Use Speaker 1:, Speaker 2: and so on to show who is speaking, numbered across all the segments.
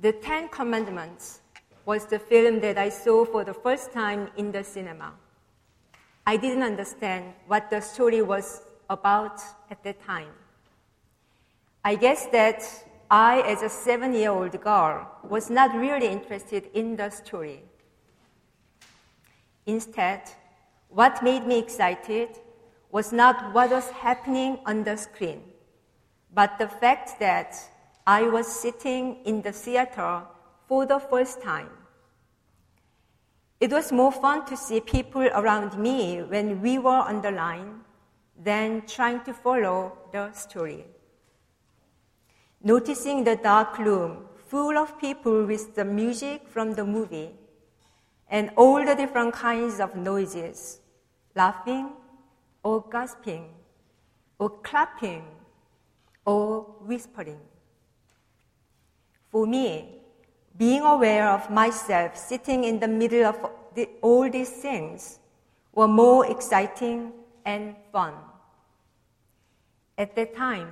Speaker 1: The Ten Commandments was the film that I saw for the first time in the cinema. I didn't understand what the story was about at that time. I guess that I, as a seven year old girl, was not really interested in the story. Instead, what made me excited was not what was happening on the screen, but the fact that I was sitting in the theater for the first time. It was more fun to see people around me when we were on the line than trying to follow the story. Noticing the dark room full of people with the music from the movie and all the different kinds of noises, laughing or gasping or clapping or whispering. For me, being aware of myself sitting in the middle of the, all these things were more exciting and fun. At that time,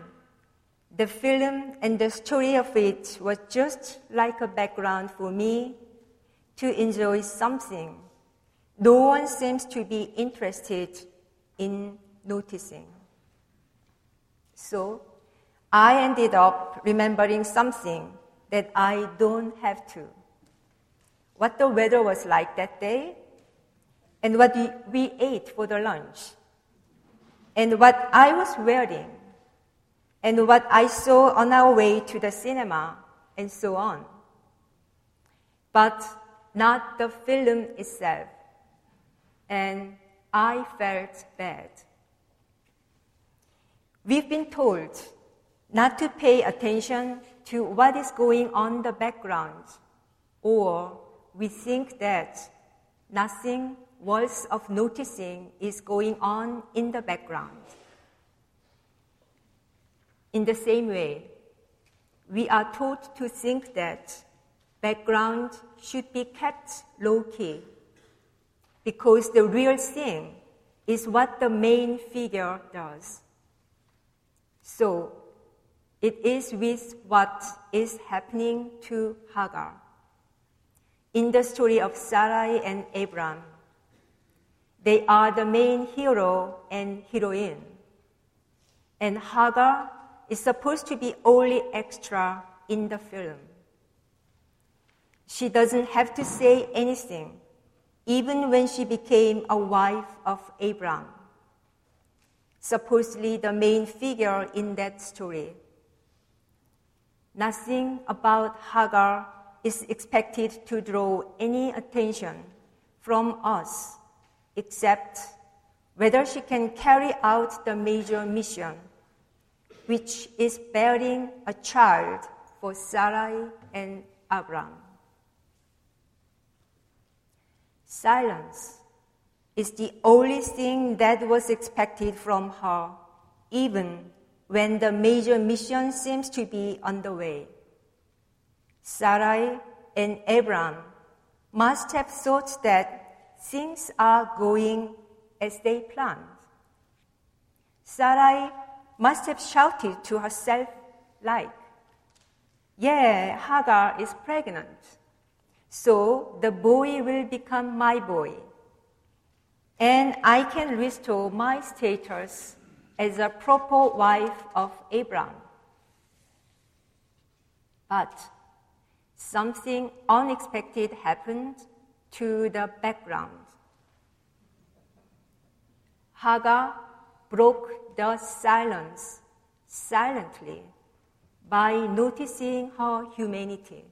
Speaker 1: the film and the story of it was just like a background for me to enjoy something no one seems to be interested in noticing. So, I ended up remembering something that I don't have to. What the weather was like that day, and what we ate for the lunch, and what I was wearing, and what I saw on our way to the cinema, and so on. But not the film itself. And I felt bad. We've been told not to pay attention to what is going on in the background, or we think that nothing worth of noticing is going on in the background. In the same way, we are taught to think that background should be kept low key because the real thing is what the main figure does. So, it is with what is happening to Hagar. In the story of Sarai and Abram, they are the main hero and heroine. And Hagar is supposed to be only extra in the film. She doesn't have to say anything, even when she became a wife of Abram, supposedly the main figure in that story. Nothing about Hagar is expected to draw any attention from us except whether she can carry out the major mission, which is bearing a child for Sarai and Abram. Silence is the only thing that was expected from her, even when the major mission seems to be underway. Sarai and Abram must have thought that things are going as they planned. Sarai must have shouted to herself, like, Yeah, Hagar is pregnant, so the boy will become my boy, and I can restore my status as a proper wife of Abraham. But something unexpected happened to the background. Hagar broke the silence silently by noticing her humanity.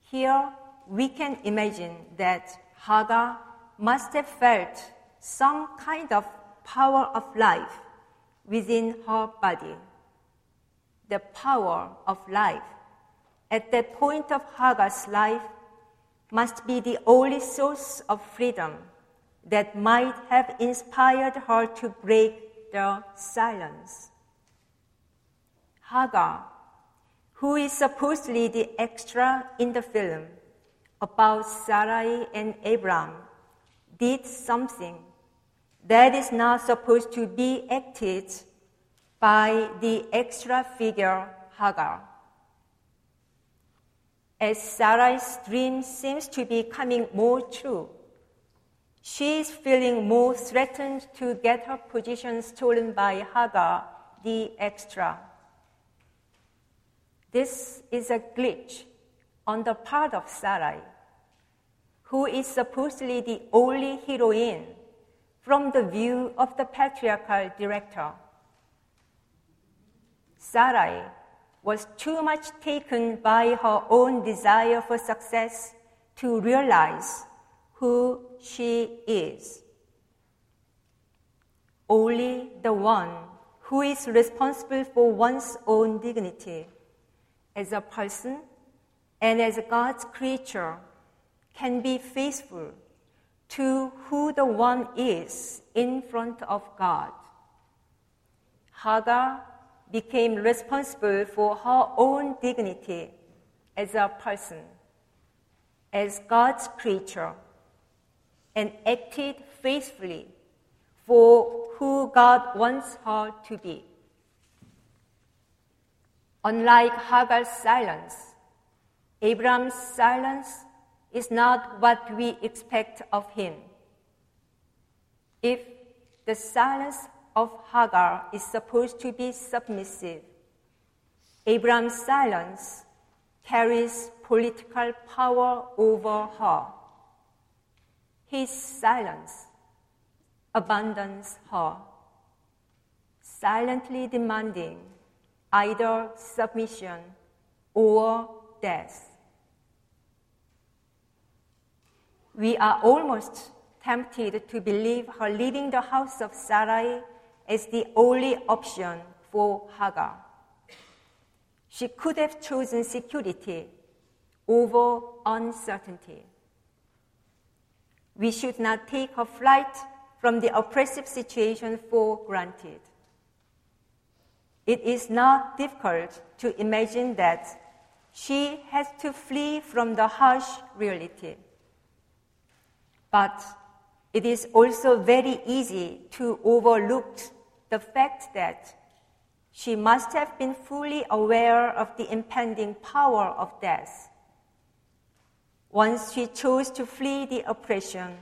Speaker 1: Here we can imagine that Hagar must have felt some kind of power of life within her body. The power of life at that point of Hagar's life must be the only source of freedom that might have inspired her to break the silence. Hagar, who is supposedly the extra in the film about Sarai and Abram, did something that is not supposed to be acted by the extra figure Hagar. as Sarai's dream seems to be coming more true, she is feeling more threatened to get her position stolen by Hagar, the extra. This is a glitch on the part of Sarai, who is supposedly the only heroine from the view of the patriarchal director. Sarai was too much taken by her own desire for success to realize who she is. Only the one who is responsible for one's own dignity as a person and as God's creature can be faithful to who the one is in front of God. Hagar became responsible for her own dignity as a person, as God's creature, and acted faithfully for who God wants her to be. Unlike Hagar's silence, Abraham's silence is not what we expect of him. If the silence of Hagar is supposed to be submissive, Abraham's silence carries political power over her. His silence abandons her, silently demanding either submission or death. We are almost tempted to believe her leaving the house of Sarai is the only option for Hagar. She could have chosen security over uncertainty. We should not take her flight from the oppressive situation for granted. It is not difficult to imagine that she has to flee from the harsh reality. But it is also very easy to overlook the fact that she must have been fully aware of the impending power of death. Once she chose to flee the oppression,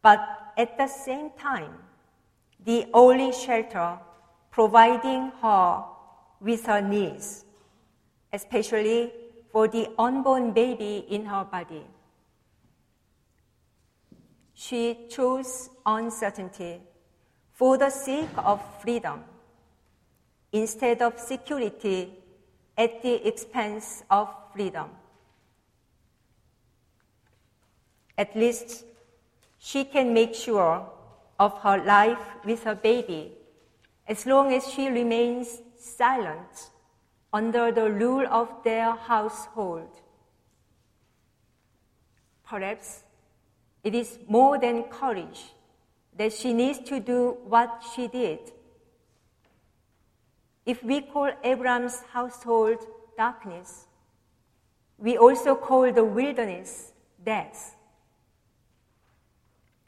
Speaker 1: but at the same time, the only shelter providing her with her needs, especially for the unborn baby in her body. She chose uncertainty for the sake of freedom instead of security at the expense of freedom. At least she can make sure of her life with her baby as long as she remains silent under the rule of their household. Perhaps it is more than courage that she needs to do what she did. If we call Abraham's household darkness, we also call the wilderness death.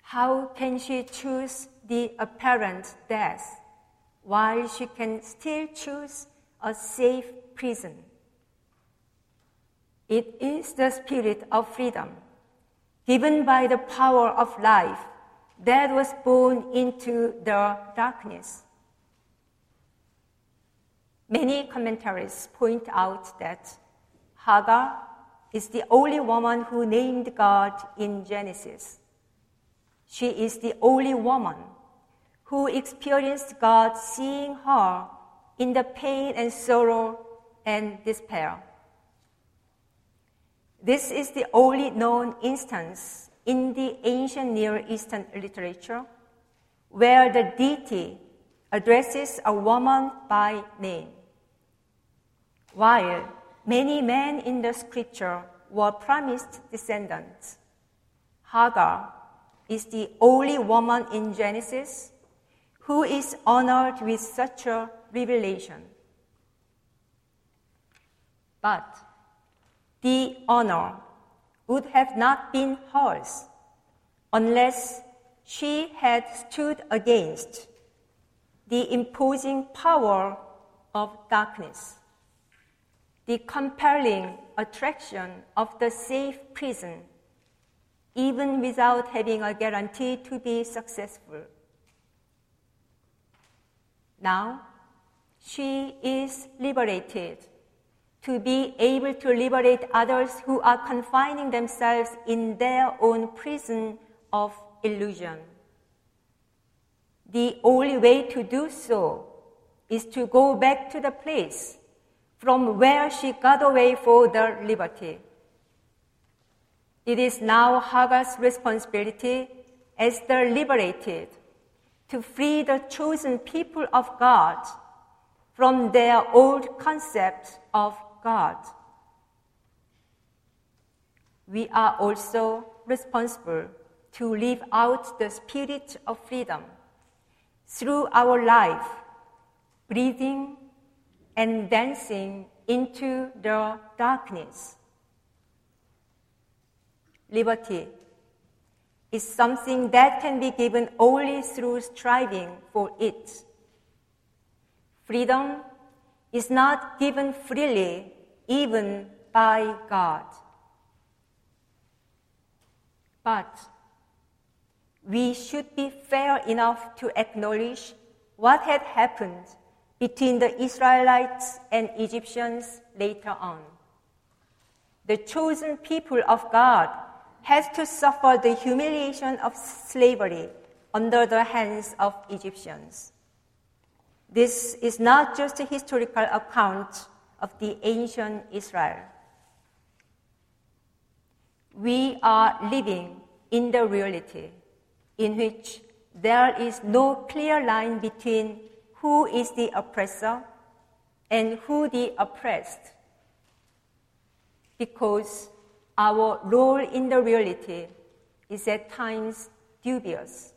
Speaker 1: How can she choose the apparent death while she can still choose a safe prison? It is the spirit of freedom given by the power of life that was born into the darkness. Many commentaries point out that Hagar is the only woman who named God in Genesis. She is the only woman who experienced God seeing her in the pain and sorrow and despair. This is the only known instance in the ancient Near Eastern literature where the deity addresses a woman by name. While many men in the scripture were promised descendants, Hagar is the only woman in Genesis who is honored with such a revelation. But the honor would have not been hers unless she had stood against the imposing power of darkness. the compelling attraction of the safe prison, even without having a guarantee to be successful. Now, she is liberated to be able to liberate others who are confining themselves in their own prison of illusion. The only way to do so is to go back to the place from where she got away for the liberty. It is now Hagar's responsibility as the liberated to free the chosen people of God from their old concept of God. We are also responsible to live out the spirit of freedom through our life, breathing and dancing into the darkness. Liberty is something that can be given only through striving for it. Freedom is not given freely, even by God. But we should be fair enough to acknowledge what had happened between the Israelites and Egyptians later on. The chosen people of God had to suffer the humiliation of slavery under the hands of Egyptians. This is not just a historical account of the ancient Israel. We are living in the reality in which there is no clear line between who is the oppressor and who the oppressed. Because our role in the reality is at times dubious.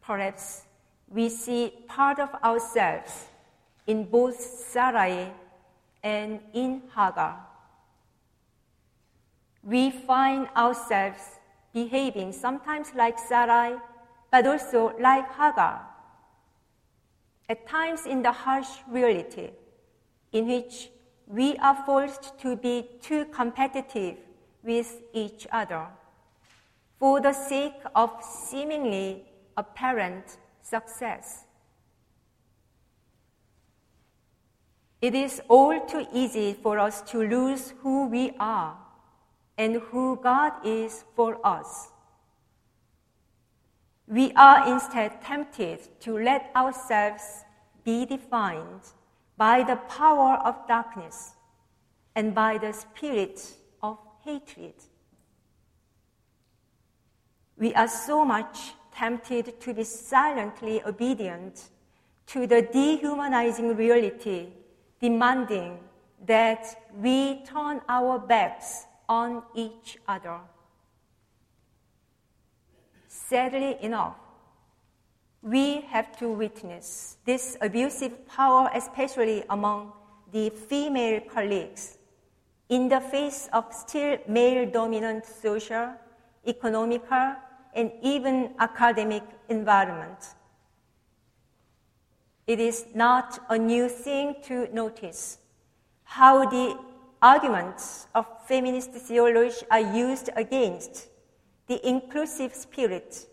Speaker 1: Perhaps we see part of ourselves in both Sarai and in Hagar. We find ourselves behaving sometimes like Sarai, but also like Hagar. At times in the harsh reality, in which we are forced to be too competitive with each other for the sake of seemingly apparent success. It is all too easy for us to lose who we are and who God is for us. We are instead tempted to let ourselves be defined by the power of darkness and by the spirit of hatred. We are so much tempted to be silently obedient to the dehumanizing reality demanding that we turn our backs on each other. Sadly enough, we have to witness this abusive power, especially among the female colleagues, in the face of still male dominant social, economical, and even academic environment. It is not a new thing to notice how the arguments of feminist theology are used against the inclusive spirit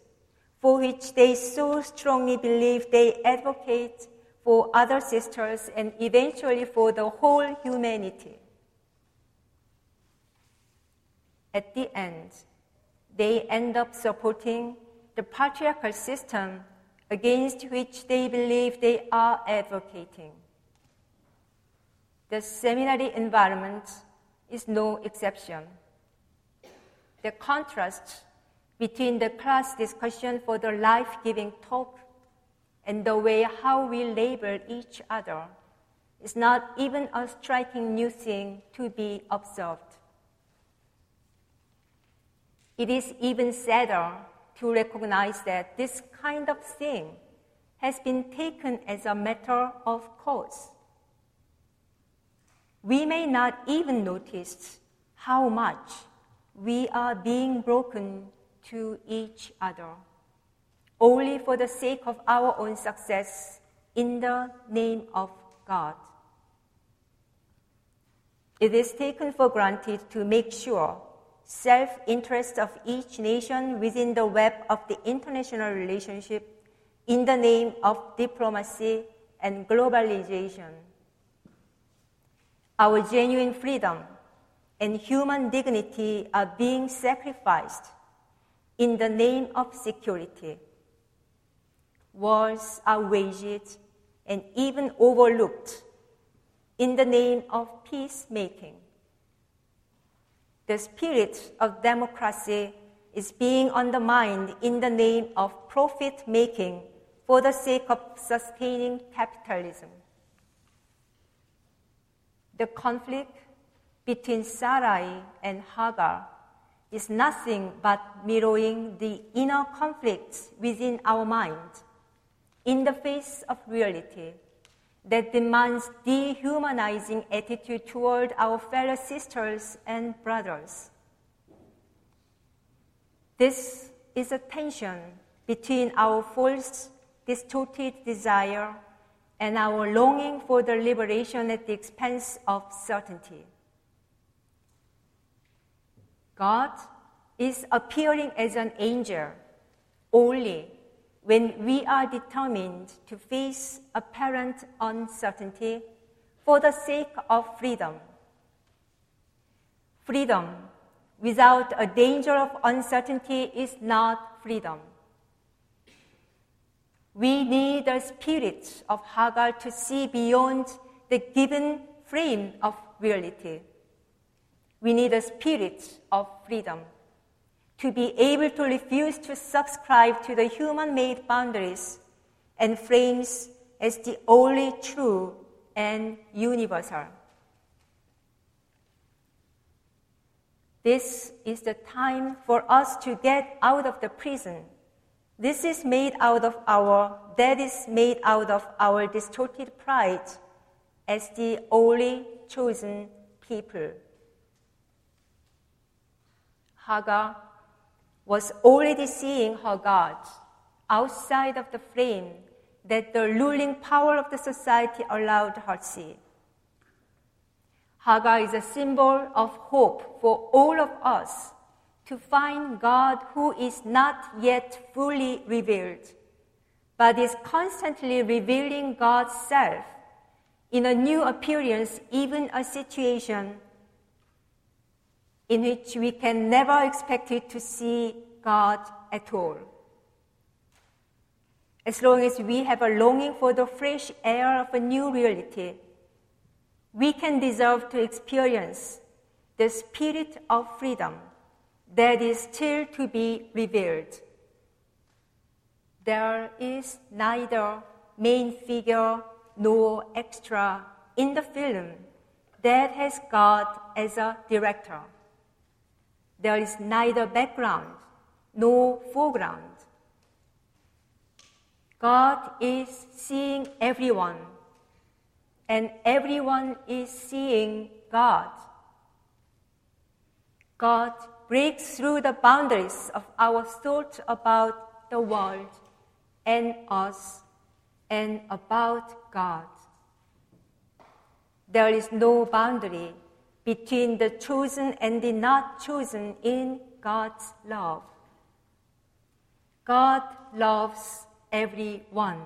Speaker 1: for which they so strongly believe they advocate for other sisters and eventually for the whole humanity. At the end, they end up supporting the patriarchal system against which they believe they are advocating. The seminary environment is no exception. The contrast between the class discussion for the life giving talk and the way how we label each other is not even a striking new thing to be observed. It is even sadder to recognize that this kind of thing has been taken as a matter of course. We may not even notice how much we are being broken to each other, only for the sake of our own success in the name of God. It is taken for granted to make sure self interest of each nation within the web of the international relationship in the name of diplomacy and globalization. Our genuine freedom and human dignity are being sacrificed in the name of security. Wars are waged and even overlooked in the name of peacemaking. The spirit of democracy is being undermined in the name of profit making for the sake of sustaining capitalism. The conflict between Sarai and Hagar is nothing but mirroring the inner conflicts within our mind in the face of reality that demands dehumanizing attitude toward our fellow sisters and brothers. This is a tension between our false, distorted desire and our longing for the liberation at the expense of certainty. God is appearing as an angel only when we are determined to face apparent uncertainty for the sake of freedom. Freedom without a danger of uncertainty is not freedom. We need the spirit of Hagar to see beyond the given frame of reality. We need a spirit of freedom to be able to refuse to subscribe to the human made boundaries and frames as the only true and universal. This is the time for us to get out of the prison. This is made out of our, that is made out of our distorted pride as the only chosen people. Hagar was already seeing her God outside of the frame that the ruling power of the society allowed her to see. Hagar is a symbol of hope for all of us to find God who is not yet fully revealed, but is constantly revealing God's self in a new appearance, even a situation in which we can never expect it to see God at all. As long as we have a longing for the fresh air of a new reality, we can deserve to experience the spirit of freedom that is still to be revealed. There is neither main figure nor extra in the film that has God as a director. There is neither background nor foreground. God is seeing everyone, and everyone is seeing God. God breaks through the boundaries of our thought about the world and us and about God. There is no boundary between the chosen and the not chosen in God's love. God loves everyone.